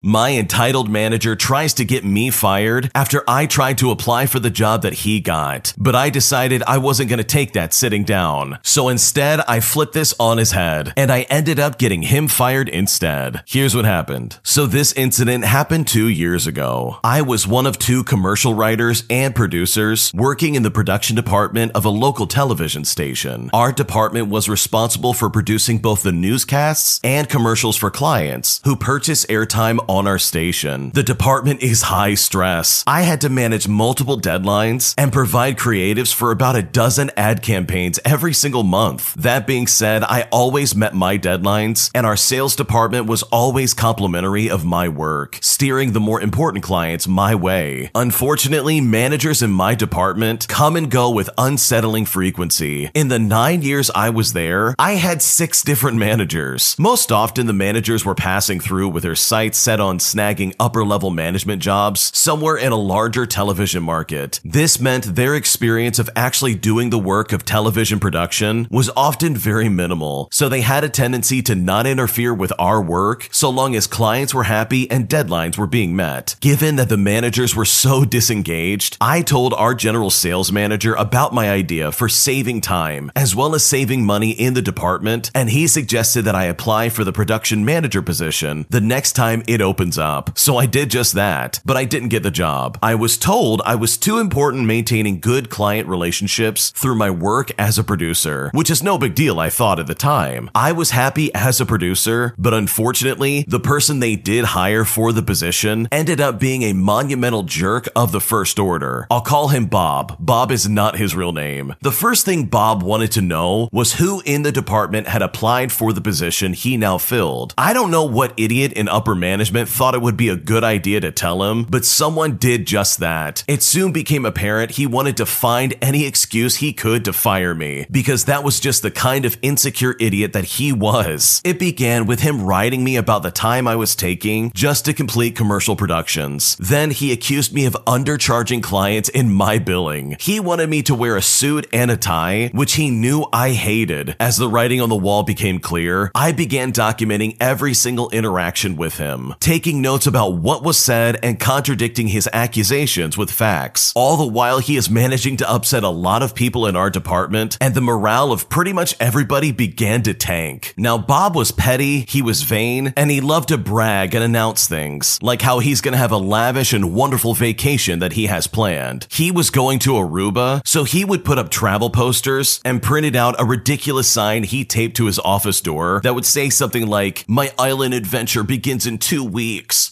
My entitled manager tries to get me fired after I tried to apply for the job that he got, but I decided I wasn't going to take that sitting down. So instead, I flipped this on his head and I ended up getting him fired instead. Here's what happened. So this incident happened two years ago. I was one of two commercial writers and producers working in the production department of a local television station. Our department was responsible for producing both the newscasts and commercials for clients who purchase airtime on our station. The department is high stress. I had to manage multiple deadlines and provide creatives for about a dozen ad campaigns every single month. That being said, I always met my deadlines, and our sales department was always complimentary of my work, steering the more important clients my way. Unfortunately, managers in my department come and go with unsettling frequency. In the nine years I was there, I had six different managers. Most often, the managers were passing through with their sights set on snagging upper level management jobs somewhere in a larger television market. This meant their experience of actually doing the work of television production was often very minimal, so they had a tendency to not interfere with our work so long as clients were happy and deadlines were being met. Given that the managers were so disengaged, I told our general sales manager about my idea for saving time as well as saving money in the department, and he suggested that I apply for the production manager position the next time it opens up. So I did just that, but I didn't get the job. I was told I was too important maintaining good client relationships through my work as a producer, which is no big deal, I thought at the time. I was happy as a producer, but unfortunately, the person they did hire for the position ended up being a monumental jerk of the first order. I'll call him Bob. Bob is not his real name. The first thing Bob wanted to know was who in the department had applied for the position he now filled. I don't know what idiot in upper management thought it would be a good idea to tell him, but someone did just that. It soon became apparent he wanted to find any excuse he could to fire me, because that was just the kind of insecure idiot that he was. It began with him writing me about the time I was taking just to complete commercial productions. Then he accused me of undercharging clients in my billing. He wanted me to wear a suit and a tie, which he knew I hated. As the writing on the wall became clear, I began documenting every single interaction with him taking notes about what was said and contradicting his accusations with facts. All the while, he is managing to upset a lot of people in our department, and the morale of pretty much everybody began to tank. Now, Bob was petty, he was vain, and he loved to brag and announce things, like how he's gonna have a lavish and wonderful vacation that he has planned. He was going to Aruba, so he would put up travel posters and printed out a ridiculous sign he taped to his office door that would say something like, My island adventure begins in two weeks.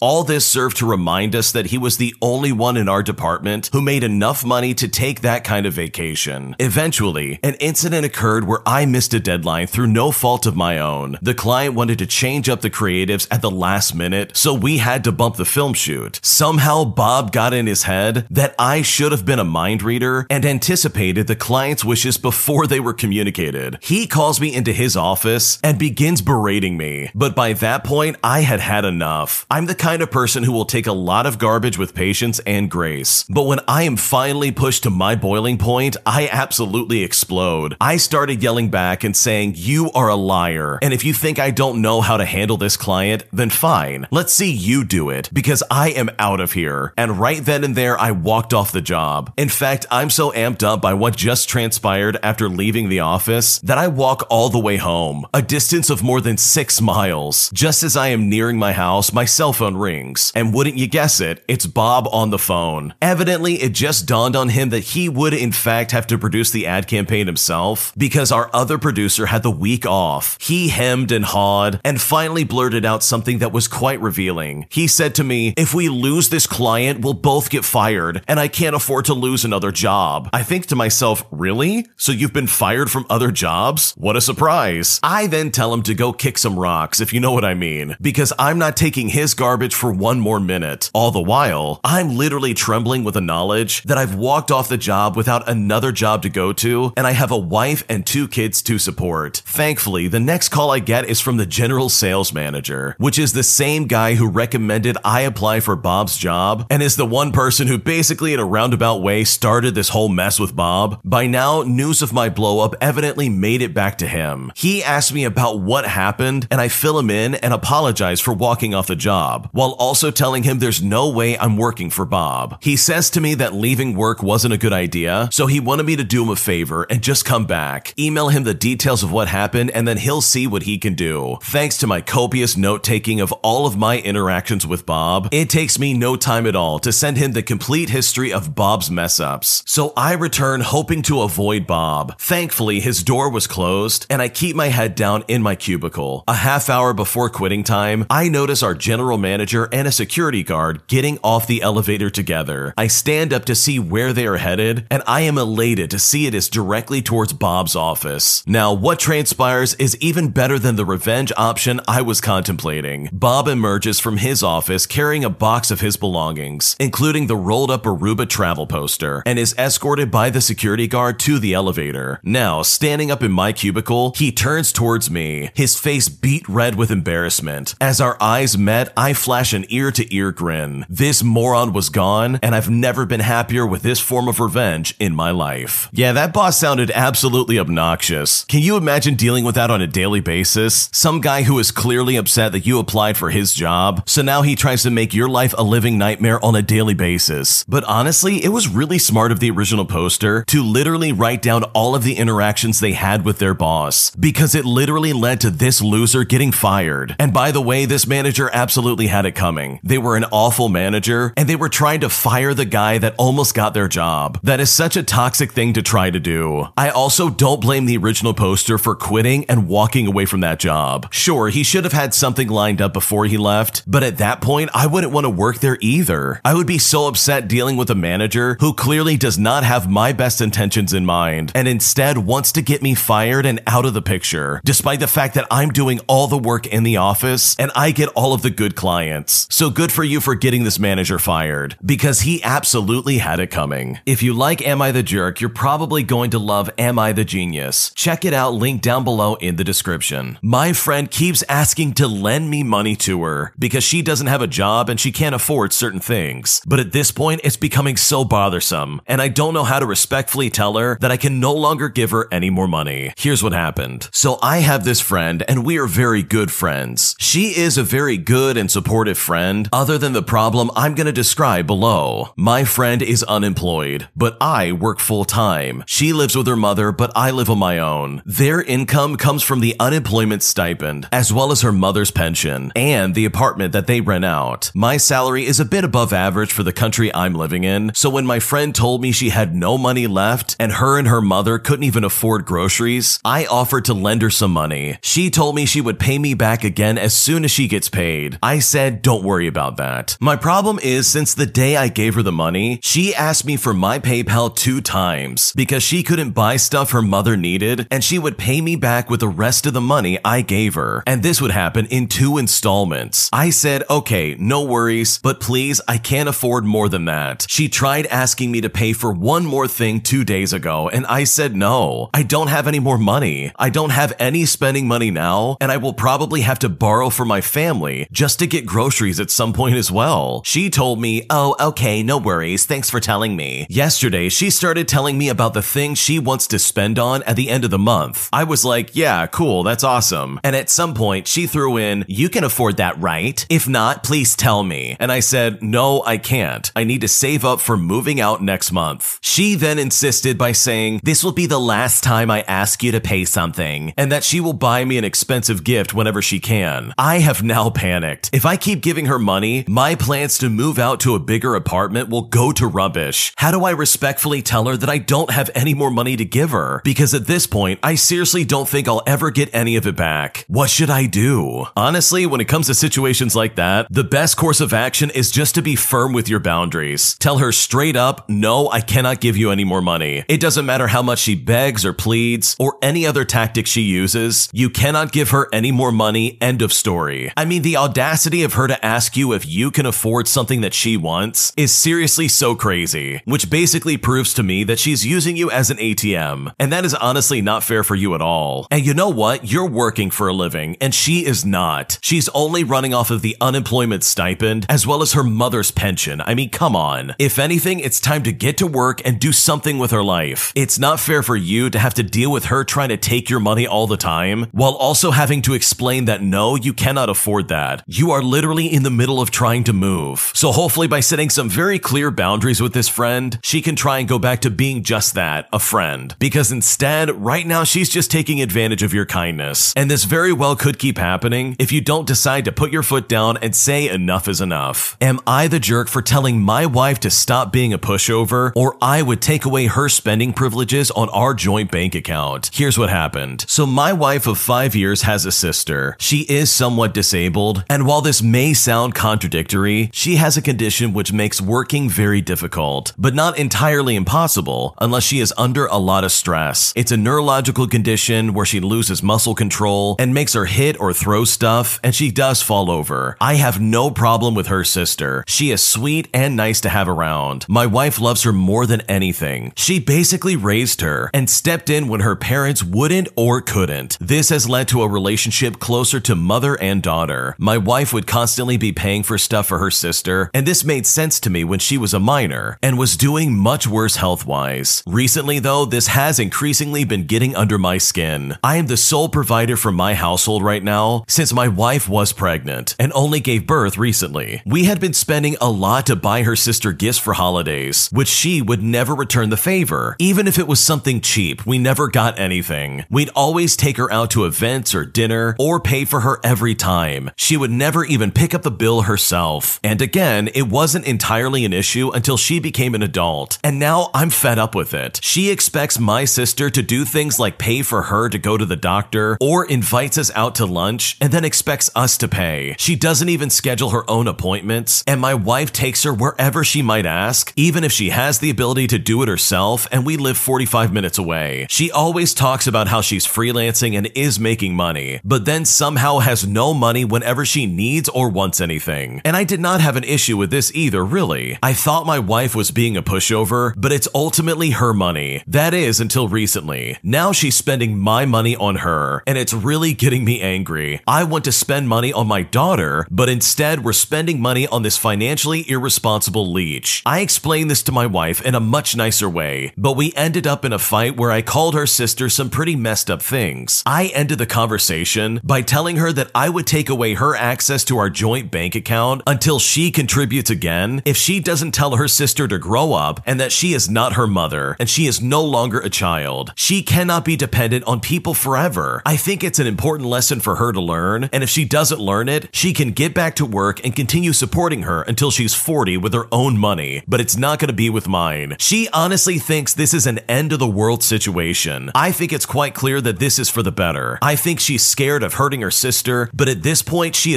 All this served to remind us that he was the only one in our department who made enough money to take that kind of vacation. Eventually, an incident occurred where I missed a deadline through no fault of my own. The client wanted to change up the creatives at the last minute, so we had to bump the film shoot. Somehow, Bob got in his head that I should have been a mind reader and anticipated the client's wishes before they were communicated. He calls me into his office and begins berating me, but by that point, I had had enough. I'm the kind of person who will take a lot of garbage with patience and grace, but when I am finally pushed to my boiling point, I absolutely explode. I started yelling back and saying, You are a liar, and if you think I don't know how to handle this client, then fine. Let's see you do it, because I am out of here. And right then and there, I walked off the job. In fact, I'm so amped up by what just transpired after leaving the office that I walk all the way home, a distance of more than six miles. Just as I am nearing my house, my cell phone rings. And wouldn't you guess it, it's Bob on the phone. Evidently, it just dawned on him that he would, in fact, have to produce the ad campaign himself because our other producer had the week off. He hemmed and hawed and finally blurted out something that was quite revealing. He said to me, If we lose this client, we'll both get fired, and I can't afford to lose another job. I think to myself, Really? So you've been fired from other jobs? What a surprise. I then tell him to go kick some rocks, if you know what I mean, because I'm not taking his garbage for one more minute. All the while, I'm literally trembling with the knowledge that I've walked off the job without another job to go to, and I have a wife and two kids to support. Thankfully, the next call I get is from the general sales manager, which is the same guy who recommended I apply for Bob's job and is the one person who basically, in a roundabout way, started this whole mess with Bob. By now, news of my blow up evidently made it back to him. He asked me about what happened, and I fill him in and apologize for walking off the job, while also telling him there's no way I'm working for Bob. He says to me that leaving work wasn't a good idea, so he wanted me to do him a favor and just come back, email him the details of what happened, and then he'll see what he can do. Thanks to my copious note taking of all of my interactions with Bob, it takes me no time at all to send him the complete history of Bob's mess ups. So I return hoping to avoid Bob. Thankfully, his door was closed, and I keep my head down in my cubicle. A half hour before quitting time, I notice our general manager and a security guard getting off the elevator together. I stand up to see where they are headed, and I am elated to see it is directly towards Bob's office. Now, what transpires is even better than the revenge option I was contemplating. Bob emerges from his office carrying a box of his belongings, including the rolled up Aruba travel poster, and is escorted by the security guard to the elevator. Now, standing up in my cubicle, he turns towards me, his face beet red with embarrassment. As our eyes met, I flash an ear to ear grin. This moron was gone, and I've never been happier with this form of revenge in my life. Yeah, that boss sounded absolutely obnoxious. Can you imagine dealing with that on a daily basis? Some guy who is clearly upset that you applied for his job, so now he tries to make your life a living nightmare on a daily basis. But honestly, it was really smart of the original poster to literally write down all of the interactions they had with their boss, because it literally led to this loser getting fired. And by the way, this manager absolutely had it coming. They were an awful manager, and they were trying to fire the guy that almost got their job. That is such a toxic thing to try to do. I also don't blame the original poster for quitting and walking away from that job. Sure, he should have had something lined up before he left, but at that point, I wouldn't want to work there either. I would be so upset dealing with a manager who clearly does not have my best intentions in mind and instead wants to get me fired and out of the picture, despite the fact that I'm doing all the work in the office and I get all of the good clients. So good for you for getting this manager fired because he absolutely had it coming. If you like Am I the Jerk, you're probably going to love Am I the Genius. Check it out, link down below in the description. My friend keeps asking to lend me money to her because she doesn't have a job and she can't afford certain things. But at this point, it's becoming so bothersome, and I don't know how to respectfully tell her that I can no longer give her any more money. Here's what happened. So I have this friend, and we are very good friends. She is a very good and supportive friend, other than the problem I'm going to describe below. My friend is unemployed, but I work full time. She lives with her mother, but I live on my own. Their income comes from the unemployment stipend, as well as her mother's pension, and the apartment that they rent out. My salary is a bit above average for the country I'm living in, so when my friend told me she had no money left and her and her mother couldn't even afford groceries, I offered to lend her some money. She told me she would pay me back again as soon as she gets paid. I said, don't worry about that. My problem is since the day I gave her the money, she asked me for my PayPal two times because she couldn't buy stuff her mother needed and she would pay me back with the rest of the money I gave her. And this would happen in two installments. I said, okay, no worries, but please, I can't afford more than that. She tried asking me to pay for one more thing two days ago, and I said no. I don't have any more money. I don't have any spending money now, and I will probably have to borrow for my family just to get groceries at some point as well. She told me, oh, okay, no worries. Thanks for telling me. Yesterday, she started telling me about the thing she wants to spend on at the end of the month. I was like, yeah, cool, that's awesome. And at some point, she threw in, you can afford that, right? If not, please tell me. And I said, no, I can't. I need to save up for moving out next month. She then insisted by saying, this will be the last time I ask you to pay something, and that she will buy me an expensive gift whenever she can. I have now panicked. If I keep giving her money, my plans to move out to a bigger apartment will go to rubbish. How do I respectfully tell her that I don't have any more money to give her? Because at this point, I seriously don't think I'll ever get any of it back. What should I do? Honestly, when it comes to situations like that, the best course of action is just to be firm with your boundaries. Tell her straight up, no, I cannot give you any more money. It doesn't matter how much she begs or pleads or any other tactic she uses, you cannot give her any more money. End of story. I mean, the audacity of her to ask you if you can afford something that she wants is seriously so crazy, which basically proves to me that she's using you as an ATM. And that is honestly not fair for you at all. And you know what? You're working for a living, and she is not. She's only running off of the unemployment stipend as well as her mother's pension. I mean, come on. If anything, it's time to get to work and do something with her life. It's not fair for you to have to deal with her trying to take your money all the time while also having to explain that no, you cannot afford that. You are literally in the middle of trying to move. So hopefully by setting some very clear boundaries with this friend, she can try and go back to being just that, a friend. Because instead, right now she's just taking advantage of your kindness. And this very well could keep happening if you don't decide to put your foot down and say enough is enough. Am I the jerk for telling my wife to stop being a pushover or I would take away her spending privileges on our joint bank account? Here's what happened. So my wife of five years has a sister. She is somewhat disabled. And while this may sound contradictory, she has a condition which makes working very difficult, but not entirely impossible unless she is under a lot of stress. It's a neurological condition where she loses muscle control and makes her hit or throw stuff, and she does fall over. I have no problem with her sister. She is sweet and nice to have around. My wife loves her more than anything. She basically raised her and stepped in when her parents wouldn't or couldn't. This has led to a relationship closer to mother and daughter. My wife would constantly be paying for stuff for her sister, and this made sense to me when she was a minor and was doing much worse health wise. Recently, though, this has increasingly been getting under my skin. I am the sole provider for my household right now since my wife was pregnant and only gave birth recently. We had been spending a lot to buy her sister gifts for holidays, which she would never return the favor. Even if it was something cheap, we never got anything. We'd always take her out to events or dinner or pay for her every time. She would never even pick up the bill herself. And again, it wasn't entirely an issue until she became an adult. And now I'm fed up with it. She expects my sister to do things like pay for her to go to the doctor or invites us out to lunch and then expects us to pay. She doesn't even schedule her own appointments, and my wife takes her wherever she might ask, even if she has the ability to do it herself and we live 45 minutes away. She always talks about how she's freelancing and is making money, but then somehow has no money whenever she needs or wants anything. And I did not have an issue with this either, really. I thought my wife was being a pushover, but it's ultimately her money. That is until recently. Now she's spending my money on her, and it's really getting me angry. I want to spend money on my daughter, but instead we're spending money on this financially irresponsible leech. I explained this to my wife in a much nicer way, but we ended up in a fight where I called her sister some pretty messed up things. I ended the conversation by telling her that I would take away her access to our joint bank account until she contributes again if she doesn't tell her sister to grow up and that she is not her mother and she is no longer a child. She cannot be dependent on people forever. I think it's an important lesson for her to learn, and if she doesn't learn it, she can get back to work and continue supporting her until she's 40 with her own money, but it's not going to be with mine. She honestly thinks this is an end of the world situation. I think it's quite clear that this is for the better. I think she's scared of hurting her sister, but at this point, she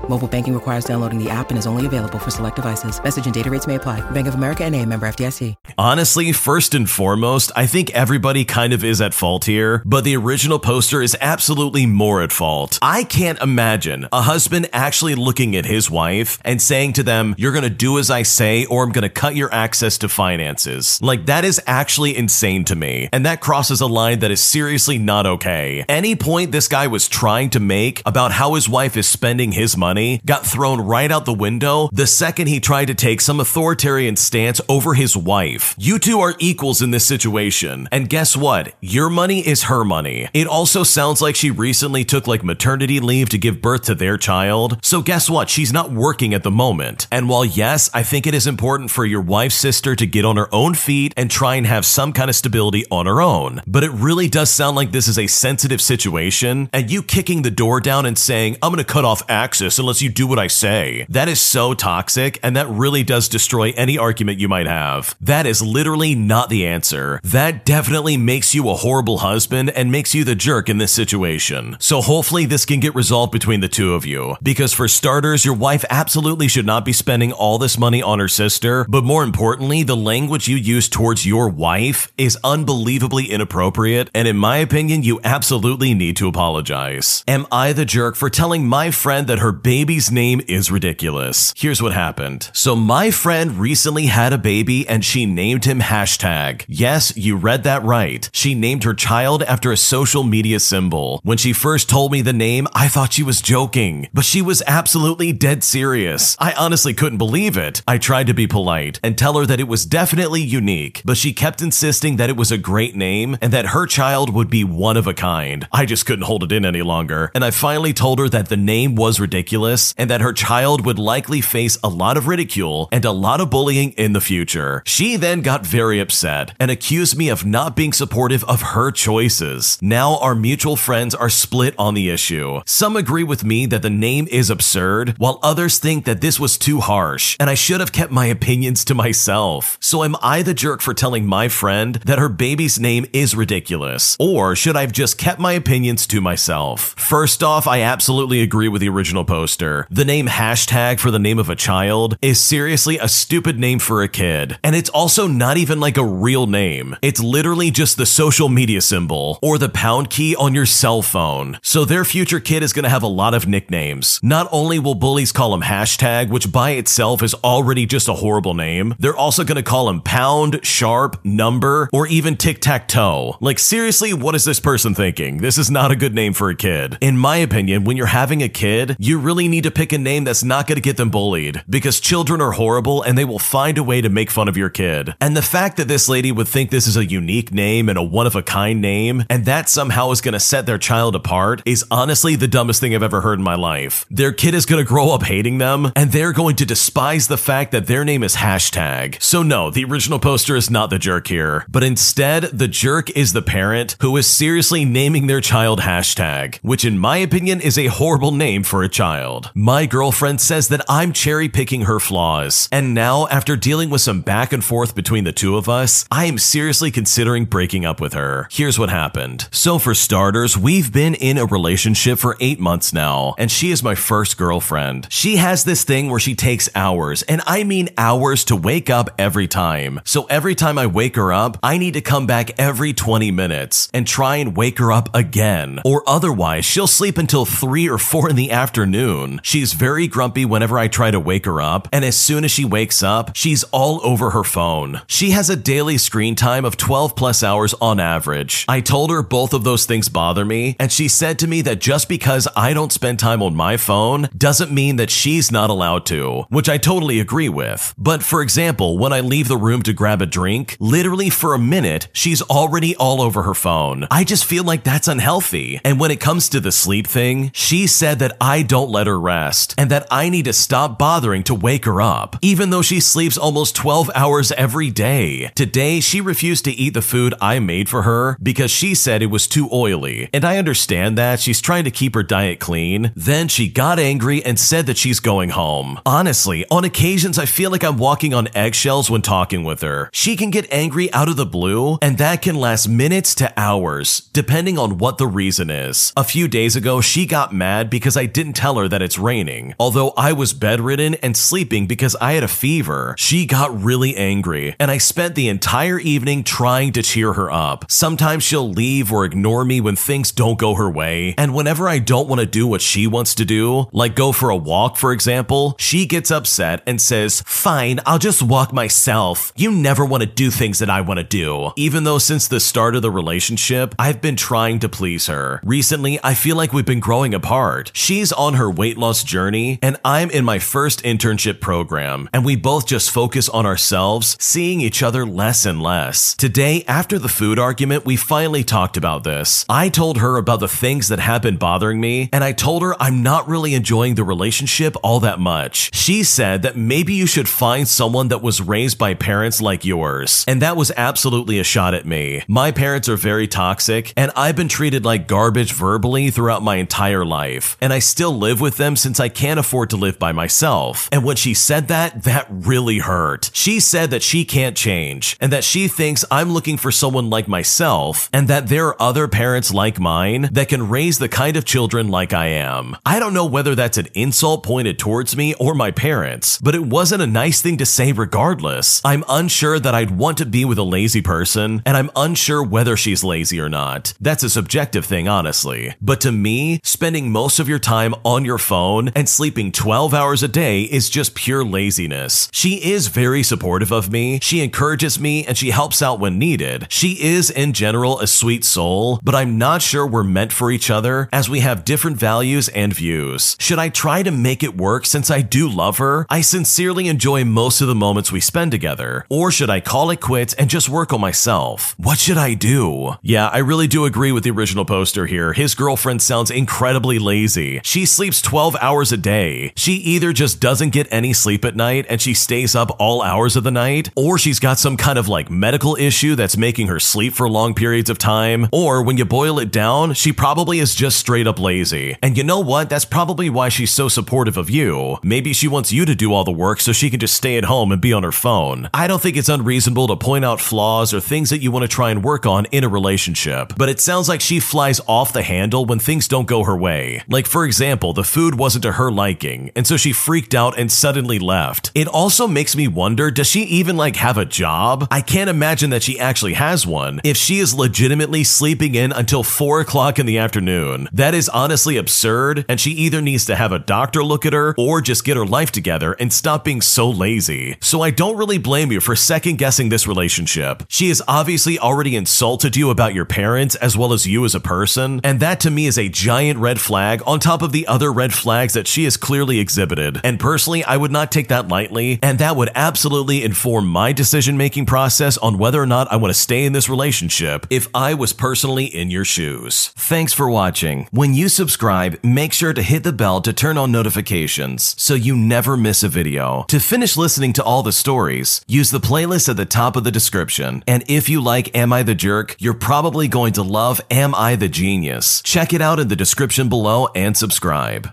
Mobile banking requires downloading the app and is only available for select devices. Message and data rates may apply. Bank of America and a member FDIC. Honestly, first and foremost, I think everybody kind of is at fault here, but the original poster is absolutely more at fault. I can't imagine a husband actually looking at his wife and saying to them, You're gonna do as I say, or I'm gonna cut your access to finances. Like, that is actually insane to me. And that crosses a line that is seriously not okay. Any point this guy was trying to make about how his wife is spending his money got thrown right out the window the second he tried to take some authoritarian stance over his wife. You two are equals in this situation. And guess what? Your money is her money. It also sounds like she recently took like maternity leave to give birth to their child. So guess what? She's not working at the moment. And while yes, I think it is important for your wife's sister to get on her own feet and try and have some kind of stability on her own, but it really does sound like this is a sensitive situation and you kicking the door down and saying, I'm going to cut off access unless you do what I say. That is so toxic and that really does destroy any argument you might have. That is literally not the answer. That definitely makes you a horrible husband and makes you the jerk in this situation. So hopefully this can get resolved between the two of you. Because for starters, your wife absolutely should not be spending all this money on her sister, but more importantly, the language you use towards your wife is unbelievably inappropriate, and in my opinion, you absolutely need to apologize. Am I the jerk for telling my friend that her baby's name is ridiculous. Here's what happened. So my friend recently had a baby and she named him hashtag. Yes, you read that right. She named her child after a social media symbol. When she first told me the name, I thought she was joking, but she was absolutely dead serious. I honestly couldn't believe it. I tried to be polite and tell her that it was definitely unique, but she kept insisting that it was a great name and that her child would be one of a kind. I just couldn't hold it in any longer, and I finally told her that the name was ridiculous and that her child would likely face a lot of ridicule and a lot of bullying in the future. She then got very upset and accused me of not being supportive of her choices. Now our mutual friends are split on the issue. Some agree with me that the name is absurd, while others think that this was too harsh and I should have kept my opinions to myself. So am I the jerk for telling my friend that her baby's name is ridiculous? Or should I have just kept my opinions to myself? First off, I absolutely agree with the original poster. The name hashtag for the name of a child is seriously a stupid name for a kid. And it's also not even like a real name. It's literally just the social media symbol or the pound key on your cell phone. So their future kid is going to have a lot of nicknames. Not only will bullies call him hashtag, which by itself is already just a horrible name, they're also going to call him pound, sharp, number, or even tic tac toe. Like, seriously, what is this person thinking? This is not a good name for a kid. In my opinion, when you're having a kid, you really need to pick a name that's not going to get them bullied because children are horrible and they will find a way to make fun of your kid. And the fact that this lady would think this is a unique name and a one of a kind name, and that somehow is going to set their child apart, is honestly the dumbest thing I've ever heard in my life. Their kid is going to grow up hating them, and they're going to despise the fact that their name is hashtag. So, no, the original poster is not the jerk here, but instead, the jerk is the parent who is seriously naming their child hashtag, which in my opinion is a horrible name for a child. My girlfriend says that I'm cherry picking her flaws, and now, after dealing with some back and forth between the two of us, I am seriously considering breaking up with her. Here's what happened. So, for starters, we've been in a relationship for eight months now, and she is my first girlfriend. She has this thing where she takes hours, and I mean hours to wake up every time. So, every time I wake her up, I need to come back every 20 minutes and try and wake her up again, or otherwise, she'll sleep until 3 or 4 in the afternoon. She's very grumpy whenever I try to wake her up, and as soon as she wakes up, she's all over her phone. She has a daily screen time of 12 plus hours on average. I told her both of those things bother me, and she said to me that just because I don't spend time on my phone doesn't mean that she's not allowed to, which I totally agree with. But for example, when I leave the room to grab a drink, literally for a minute, she's already all over her phone. I just feel like that's unhealthy. And when it comes to the sleep thing, she said that I don't let her rest and that I need to stop bothering to wake her up, even though she sleeps almost 12 hours every day. Today, she refused to eat the food I made for her because she said it was too oily. And I understand that she's trying to keep her diet clean. Then she got angry and said that she's going home. Honestly, on occasions, I feel like I'm walking on eggshells when talking with her. She can get angry out of the blue, and that can last minutes to hours, depending on what the reason is. A few days ago, she got mad because I didn't tell her that it's raining. Although I was bedridden and sleeping because I had a fever, she got really angry, and I spent the entire evening trying to cheer her up. Sometimes she'll leave or ignore me when things don't go her way, and whenever I don't want to do what she wants to do, like go for a walk, for example, she gets upset and says, Fine, I'll just walk myself. You never want to do things that I want to do. Even though since the start of the relationship, I've been trying to please her. Recently, I feel like we've been growing apart. She's on her weight loss journey, and I'm in my first internship program, and we both just focus on ourselves, seeing each other less and less. Today, after the food argument, we finally talked about this. I told her about the things that have been bothering me, and I told her I'm not really enjoying the relationship all that much. She said that maybe you should find someone that was raised by parents like yours, and that was absolutely a shot at me. My parents are very toxic, and I've been treated like garbage verbally throughout my entire life, and I still live with them since I can't afford to live by myself. And when she said that, that really hurt. She said that she can't change, and that she thinks I'm looking for someone like myself, and that there are other parents like mine that can raise the kind of children like I am. I don't know whether that's an insult pointed towards me or my parents, but it wasn't a nice thing to say regardless. I'm unsure that I'd want to be with a lazy person, and I'm unsure whether she's lazy or not. That's a subjective thing, honestly. But to me, spending most of your time on your phone and sleeping 12 hours a day is just pure laziness. She is very supportive of me, she encourages me, and she helps out when needed. She is, in general, a sweet soul, but I'm not sure we're meant for each other as we have different values and views. Should I try to make it work since I do love her? I sincerely enjoy most of the moments we spend together. Or should I call it quits and just work on myself? What should I do? Yeah, I really do agree with the original poster here. His girlfriend sounds incredibly lazy. She sleeps 12 hours a day. She either just doesn't get any sleep at night and she stays up all hours of the night, or she's got some kind of like medical issue that's making her sleep for long periods of time, or when you boil it down, she probably is just straight up lazy. And you know what? That's probably why she's so supportive of you. Maybe she wants you to do all the work so she can just stay at home and be on her phone. I don't think it's unreasonable to point out flaws or things that you want to try and work on in a relationship, but it sounds like she flies off the handle when things don't go her way. Like, for example, the food wasn't to her liking, and so she freaked out and suddenly left. It also makes me wonder does she even like have a job? I can't imagine that she actually has one if she is legitimately sleeping in until 4 o'clock in the afternoon. That is honestly absurd, and she either needs to have a doctor look at her or just get her life together and stop being so lazy. So I don't really blame you for second guessing this relationship. She has obviously already insulted you about your parents as well as you as a person, and that to me is a giant red flag on top of the other red flags that she has clearly exhibited. And personally, I would not take that lightly, and that would absolutely inform my decision making process on whether or not I want to stay in this relationship if I was personally in your shoes. Thanks for watching. When you subscribe, make sure to hit the bell to turn on notifications so you never miss a video. To finish listening to all the stories, use the playlist at the top of the description. And if you like Am I the Jerk, you're probably going to love Am I the Genius. Check it out in the description below and subscribe.